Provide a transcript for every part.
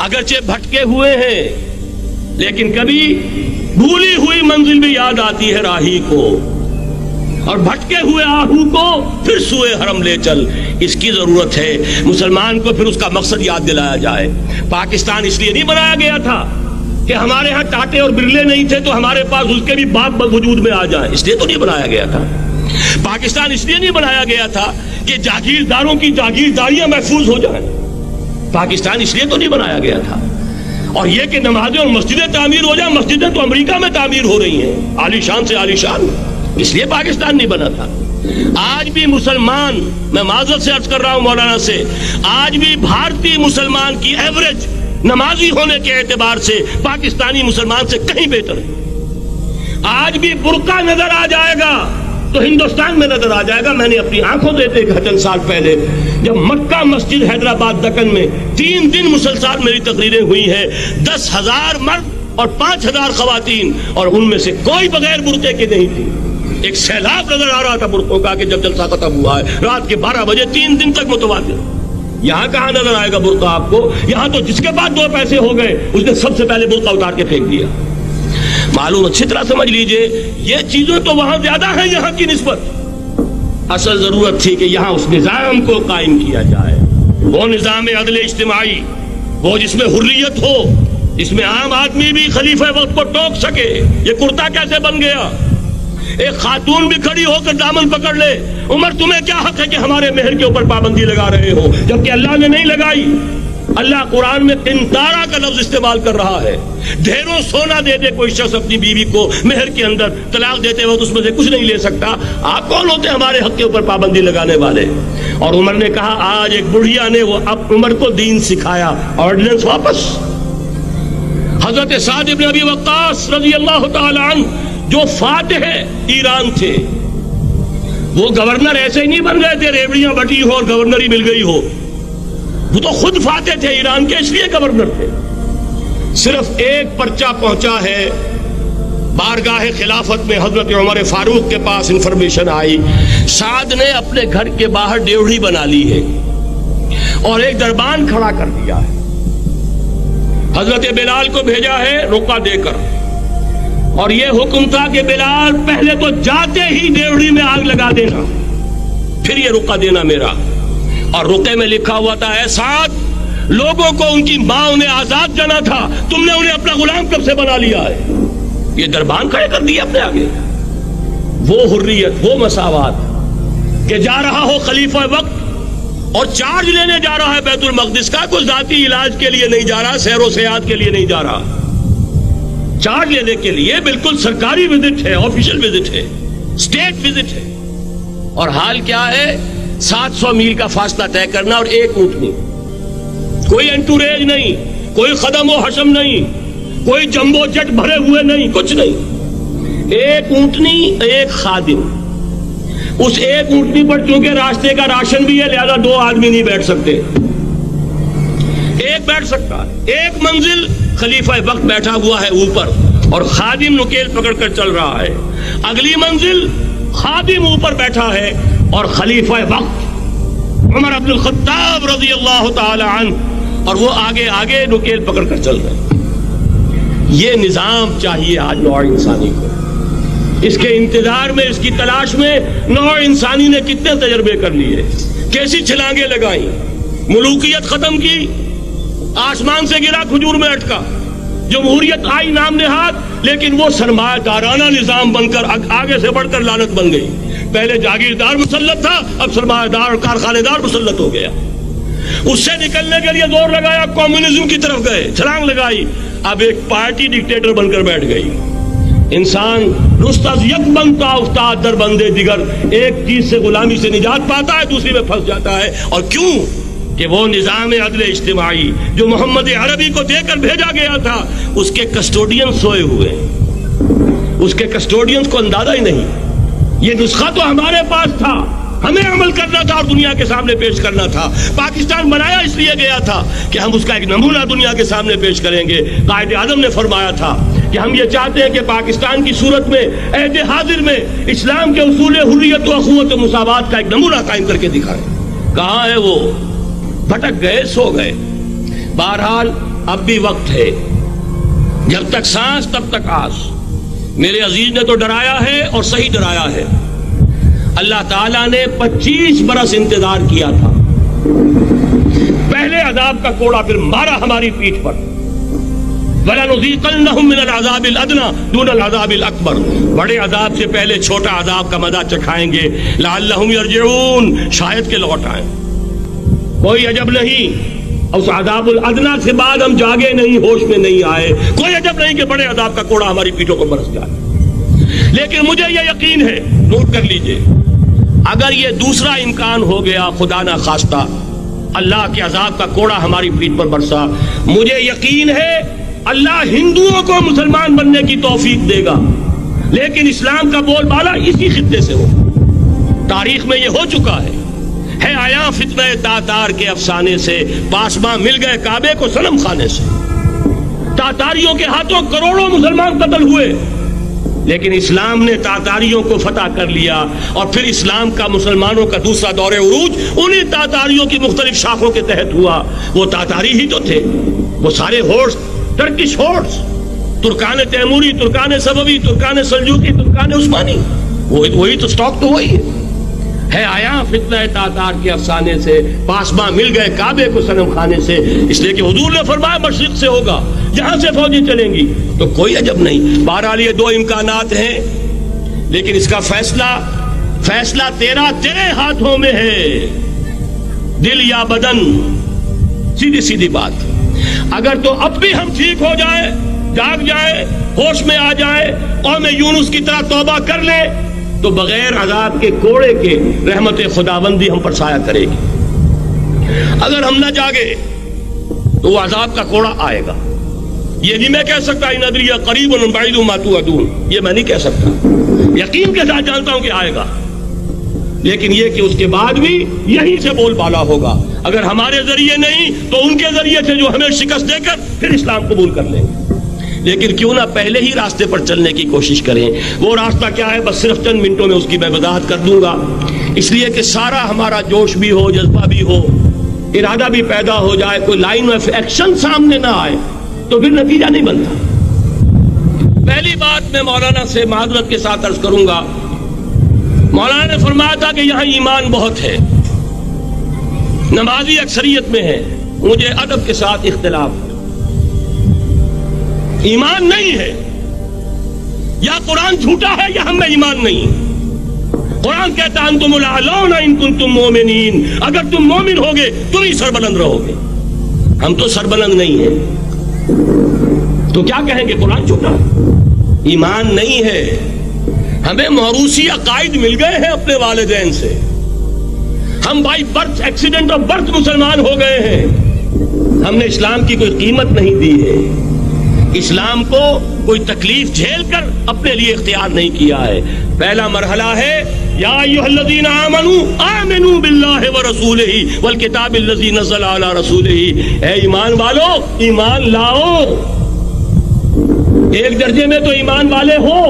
اگرچہ بھٹکے ہوئے ہیں، لیکن کبھی بھولی ہوئی منزل بھی یاد آتی ہے راہی کو۔ اور بھٹکے ہوئے آہو کو پھر سوئے حرم لے چل۔ اس کی ضرورت ہے۔ مسلمان کو پھر اس کا مقصد یاد دلایا جائے۔ پاکستان اس لیے نہیں بنایا گیا تھا کہ ہمارے ہاں ٹاٹے اور برلے نہیں تھے تو ہمارے پاس اس کے بھی باپ وجود میں آ جائیں۔ اس لیے تو نہیں بنایا گیا تھا۔ پاکستان اس لیے نہیں بنایا گیا تھا کہ جاگیرداروں کی جاگیرداریاں محفوظ ہو جائیں۔ پاکستان اس لیے تو نہیں بنایا گیا تھا۔ اور یہ کہ نمازیں اور مسجدیں تعمیر ہو جائیں، مسجدیں تو امریکہ میں تعمیر ہو رہی ہیں۔ عالی شان سے عالی شان۔ اس لیے پاکستان نہیں بنا تھا۔ آج بھی مسلمان، میں معذرت سے عرض کر رہا ہوں مولانا سے، آج بھی بھارتی مسلمان کی ایوریج نمازی ہونے کے اعتبار سے پاکستانی مسلمان سے کہیں بہتر ہے۔ آج بھی برقع نظر آ جائے گا۔ تو ہندوستان میں نظر آ جائے گا، میں نے اپنی آنکھوں سے دیکھا چند سال پہلے، جب مکہ مسجد حیدرآباد دکن میں تین دن مسلسل میری تقریریں ہوئی ہیں، دس ہزار مرد اور پانچ ہزار خواتین، اور ان میں سے کوئی بغیر برقعے کے نہیں تھی۔ ایک سیلاب نظر آ رہا تھا برقعوں کا کہ جب جلسہ ختم ہوا ہے، رات کے بارہ بجے تین دن تک متواتر۔ یہاں کہاں نظر آئے گا برقع آپ کو؟ یہاں تو جس کے بعد دو پیسے ہو گئے، اس نے سب سے پہلے برقع اتار کے پھینک دیا۔ معلوم اچھی طرح سمجھ لیجیے، یہ چیزیں تو وہاں زیادہ ہیں یہاں کی نسبت۔ اصل ضرورت تھی کہ یہاں اس نظام کو قائم کیا جائے۔ وہ نظام عدل اجتماعی، وہ جس میں حریت ہو، جس میں عام آدمی بھی خلیفہ وقت کو ٹوک سکے۔ یہ کرتا کیسے بن گیا؟ ایک خاتون بھی کھڑی ہو کر دامن پکڑ لے۔ عمر، تمہیں کیا حق ہے کہ ہمارے مہر کے اوپر پابندی لگا رہے ہو؟ جبکہ اللہ نے نہیں لگائی۔ اللہ قرآن میں قنطارہ کا لفظ استعمال کر رہا ہے۔ ڈھیروں سونا دے دے کوئی شخص اپنی بیوی کو مہر کے اندر طلاق دیتے وقت اس میں سے کچھ نہیں لے سکتا۔ آپ کون ہوتے ہیں ہمارے حق کے اوپر پابندی لگانے والے؟ اور عمر نے کہا، آج ایک بڑھیا نے وہ اب عمر کو دین سکھایا آرڈیننس واپس۔ حضرت سعد ابن ابی وقاص رضی اللہ تعالی عنہ، جو فاتح ایران تھے، وہ گورنر ایسے ہی نہیں بن گئے تھے، ریوڑیاں بٹی ہو اور گورنر ہی مل گئی ہو۔ وہ تو خود فاتح تھے، ایران کے، اس لیے گورنر تھے۔ صرف ایک پرچہ پہنچا ہے۔ بارگاہ خلافت میں حضرت عمر فاروق کے پاس انفارمیشن آئی۔ سعد نے اپنے گھر کے باہر ڈیوڑی بنا لی ہے۔ اور ایک دربان کھڑا کر دیا ہے۔ حضرت بلال کو بھیجا ہے رکا دے کر۔ اور یہ حکم تھا کہ بلال پہلے تو جاتے ہی ڈیوڑی میں آگ لگا دینا۔ پھر یہ رکا دینا میرا۔ اور رکے میں لکھا ہوا تھا، اے ساتھ لوگوں کو ان کی ماں انہیں آزاد جانا تھا، تم نے انہیں اپنا غلام کب سے بنا لیا ہے؟ یہ دربان کھڑے کر دیا اپنے آگے۔ وہ حریت، وہ مساوات کہ جا رہا ہو خلیفہ وقت اور چارج لینے جا رہا ہے بیت المقدس کا، کوئی ذاتی علاج کے لیے نہیں جا رہا، سیر و سیاحت کے لیے نہیں جا رہا۔ چارج لینے کے لیے بالکل سرکاری وزٹ ہے، آفیشل وزٹ ہے اسٹیٹ وزٹ ہے۔ اور حال کیا ہے؟ سات سو میل کا فاصلہ طے کرنا اور ایک اونٹنی کوئی انٹوریج نہیں، کوئی قدم و حشم نہیں، کوئی جمبو جٹ بھرے ہوئے نہیں، کچھ نہیں۔ ایک اونٹنی ایک خادم۔ اس ایک اونٹنی پر چونکہ راستے کا راشن بھی ہے، لہذا دو آدمی نہیں بیٹھ سکتے۔ ایک بیٹھ سکتا ہے۔ ایک منزل، خلیفہ وقت بیٹھا ہوا ہے اوپر، اور خادم نکیل پکڑ کر چل رہا ہے۔ اگلی منزل، خادم اوپر بیٹھا ہے۔ اور خلیفہ وقت عمر عبد الخطاب رضی اللہ تعالی عنہ اور وہ آگے آگے نکیل پکڑ کر چل رہے یہ نظام چاہیے آج نوع انسانی کو۔ اس کے انتظار میں، اس کی تلاش میں نوع انسانی نے کتنے تجربے کر لیے۔ کیسی چھلانگیں لگائیں۔ ملوکیت ختم کی۔ آسمان سے گرا کھجور میں اٹکا۔ جمہوریت آئی نام نہاد، لیکن وہ سرمایہ دارانہ نظام بن کر آگے سے بڑھ کر لانت بن گئی۔ پہلے جاگیردار مسلط تھا، اب سرمایہ دار کارخانے دار مسلط ہو گیا۔ اس سے نکلنے کے لیے زور لگایا، کمیونزم کی طرف گئے، چھلانگ لگائی۔ اب ایک پارٹی ڈکٹیٹر بن کر بیٹھ گئی۔ انسان رستز یک بنتا استاد در بندے دیگر ایک چیز سے غلامی سے نجات پاتا ہے، دوسری میں پھنس جاتا ہے۔ اور کیوں؟ کہ وہ نظام عدل اجتماعی جو محمد عربی کو دے کر بھیجا گیا تھا، اس کے کسٹوڈین سوئے ہوئے۔ اس کے کسٹوڈینز کو اندازہ ہی نہیں۔ یہ نسخہ تو ہمارے پاس تھا۔ ہمیں عمل کرنا تھا اور دنیا کے سامنے پیش کرنا تھا۔ پاکستان بنایا اس لیے گیا تھا کہ ہم اس کا ایک نمونہ دنیا کے سامنے پیش کریں گے۔ قائد اعظم نے فرمایا تھا کہ ہم یہ چاہتے ہیں کہ پاکستان کی صورت میں، عہد حاضر میں اسلام کے اصول حریت و اخوت و مساوات کا ایک نمونہ قائم کر کے دکھائیں۔ کہاں ہے وہ؟ بھٹک گئے، سو گئے۔ بہرحال، اب بھی وقت ہے۔ جب تک سانس، تب تک آس۔ میرے عزیز نے تو ڈرایا ہے اور صحیح ڈرایا ہے۔ اللہ تعالیٰ نے پچیس برس انتظار کیا تھا۔ پہلے عذاب کا کوڑا پھر مارا ہماری پیٹھ پر۔ وَلَنُذِيقَنَّهُم مِّنَ الْعَذَابِ الْأَدْنَى دُونَ الْعَذَابِ الْأَكْبَرِ۔ بڑے عذاب سے پہلے چھوٹا عذاب کا مزہ چکھائیں گے۔ لَعَلَّهُمْ يَرْجِعُونَ۔ شاید کے لوٹ آئیں۔ کوئی عجب نہیں۔ اس عذاب الادنا سے بعد ہم جاگے نہیں، ہوش میں نہیں آئے۔ کوئی عجب نہیں کہ بڑے عذاب کا کوڑا ہماری پیٹھوں کو برس جائے۔ لیکن مجھے یہ یقین ہے، نوٹ کر لیجیے۔ اگر یہ دوسرا امکان ہو گیا، خدا نہ خواستہ، اللہ کے عذاب کا کوڑا ہماری پیٹ پر برسا۔ مجھے یقین ہے، اللہ ہندوؤں کو مسلمان بننے کی توفیق دے گا۔ لیکن اسلام کا بول بالا اسی خطے سے ہو۔ تاریخ میں یہ ہو چکا ہے۔ ہے آیا فتنہ تاتار کے افسانے سے؟ پاسماں مل گئے کعبے کو سنم خانے سے۔ تاتاریوں کے ہاتھوں کروڑوں مسلمان قتل ہوئے۔ لیکن اسلام نے تاتاریوں کو فتح کر لیا اور پھر اسلام کا مسلمانوں کا دوسرا دور عروج انہیں تاتاریوں کی مختلف شاخوں کے تحت ہوا۔ وہ تاتاری ہی تو تھے۔ وہ سارے ہورس ٹرکش ہورس۔ ترکان تیموری، ترکان سبوی، ترکان سلجوکی ترکان عثمانی۔ وہی تو سٹاک تو وہی ہے۔ ہے آیا فتنہ تاتار کے افسانے سے؟ پاسماں مل گئے کعبے کو سنم خانے سے۔ اس لیے کہ حضور نے فرمایا مشرق سے ہوگا، جہاں سے فوجی چلیں گی۔ تو کوئی عجب نہیں۔ بہرحال یہ دو امکانات ہیں، لیکن اس کا فیصلہ فیصلہ تیرا تیرے ہاتھوں میں ہے۔ دل یا بدن، سیدھی سیدھی بات۔ اگر تو اب بھی ہم ٹھیک ہو جائے، جاگ جائے، ہوش میں آ جائے، قوم یونس کی طرح توبہ کر لے تو بغیر عذاب کے کوڑے کے رحمت خداوندی ہم پر سایہ کرے گی۔ اگر ہم نہ جاگے تو وہ عذاب کا کوڑا آئے گا۔ یہ نہیں میں کہہ سکتا ان ادریہ قریب ماتو ادون یہ میں نہیں کہہ سکتا۔ یقین کے ساتھ جانتا ہوں کہ آئے گا۔ لیکن یہ کہ اس کے بعد بھی یہیں سے بول بالا ہوگا۔ اگر ہمارے ذریعے نہیں تو ان کے ذریعے سے جو ہمیں شکست دے کر پھر اسلام قبول کر لیں۔ گے لیکن کیوں نہ پہلے ہی راستے پر چلنے کی کوشش کریں۔ وہ راستہ کیا ہے؟ بس صرف چند منٹوں میں اس کی میں وضاحت کر دوں گا۔ اس لیے کہ سارا ہمارا جوش بھی ہو، جذبہ بھی ہو، ارادہ بھی پیدا ہو جائے، کوئی لائن آف ایکشن سامنے نہ آئے، تو پھر نتیجہ نہیں بنتا۔ پہلی بات میں مولانا سے معذرت کے ساتھ عرض کروں گا۔ مولانا نے فرمایا تھا کہ یہاں ایمان بہت ہے۔ نمازی اکثریت میں ہے۔ مجھے ادب کے ساتھ اختلاف۔ ہے ایمان نہیں ہے۔ یا قرآن جھوٹا ہے یا ہم میں ایمان نہیں قرآن کہتا ہے تم ان کن تم مومنین۔ اگر تم مومن ہوگے، تم ہی سربلند رہو گے ہم تو سربلند نہیں ہیں۔ تو کیا کہیں گے؟ قرآن جھوٹا ایمان نہیں ہے۔ ہمیں موروثی عقائد مل گئے ہیں اپنے والدین سے۔ ہم by birth accident of birth مسلمان ہو گئے ہیں۔ ہم نے اسلام کی کوئی قیمت نہیں دی ہے۔ اسلام کو کوئی تکلیف جھیل کر اپنے لیے اختیار نہیں کیا ہے۔ پہلا مرحلہ ہے، یا ایوہ الذین آمنوا آمنوا باللہ ورسولہ والکتاب الذی نزل علی رسولہ۔ اے ایمان والو، ایمان لاؤ۔ ایک درجے میں تو ایمان والے ہو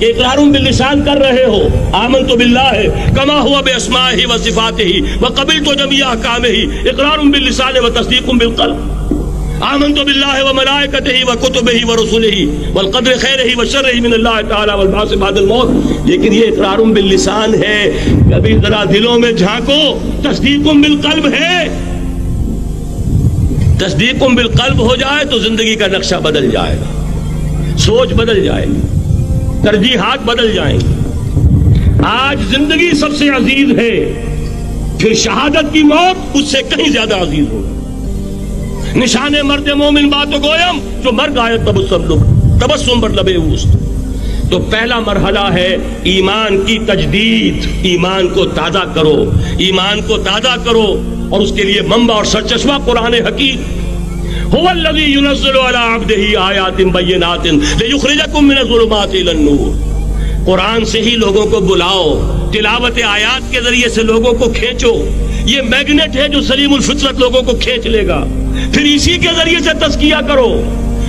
اقرار باللسان کر رہے ہو۔ آمن تو باللہ ہے کما ہوا بے اسماء ہی و صفات ہی و قبل تو جمعی احکام ہی اقرار باللسان و تصدیق بالقلب آمنت باللہ و ملائکتہ و کتبہ و رسولہ والقدر خیرہ و شرہ من اللہ تعالی والباس بعد الموت۔ لیکن یہ اقرار باللسان ہے کبھی ذرا دلوں میں جھانکو تصدیق بالقلب ہے۔ تصدیق بالقلب ہو جائے تو زندگی کا نقشہ بدل جائے گا۔ سوچ بدل جائے گی۔ ترجیحات بدل جائیں گی۔ آج زندگی سب سے عزیز ہے۔ پھر شہادت کی موت اس سے کہیں زیادہ عزیز ہوگی۔ نشان مرد مومن بات گویم جو مر گائے تبسم لب تبسم پر لبے اوست۔ تو پہلا مرحلہ ہے ایمان کی تجدید۔ ایمان کو تازہ کرو، ایمان کو تازہ کرو، اور اس کے لیے منبع اور سرچشمہ قرآن حقیق هو الذي ينزل على عبده آیات بینات لیخرجکم من الظلمات الى النور۔ قرآن سے ہی لوگوں کو بلاؤ، تلاوت آیات کے ذریعے سے لوگوں کو کھینچو۔ یہ میگنیٹ ہے جو سلیم الفطرت لوگوں کو کھینچ لے گا۔ پھر اسی کے ذریعے سے تذکیہ کرو۔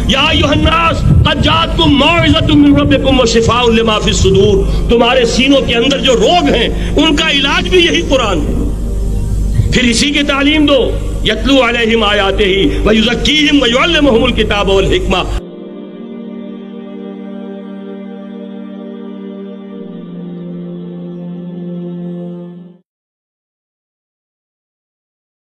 یا الناس، قد جاتکم موعظت من ربکم و شفاء لما فی الصدور۔ تمہارے سینوں کے اندر جو روگ ہیں، ان کا علاج بھی یہی قرآن ہے۔ پھر اسی کی تعلیم دو۔ یتلو علیہم آیاتہ و یزکیہم و یعلمہم الکتاب والحکمہ۔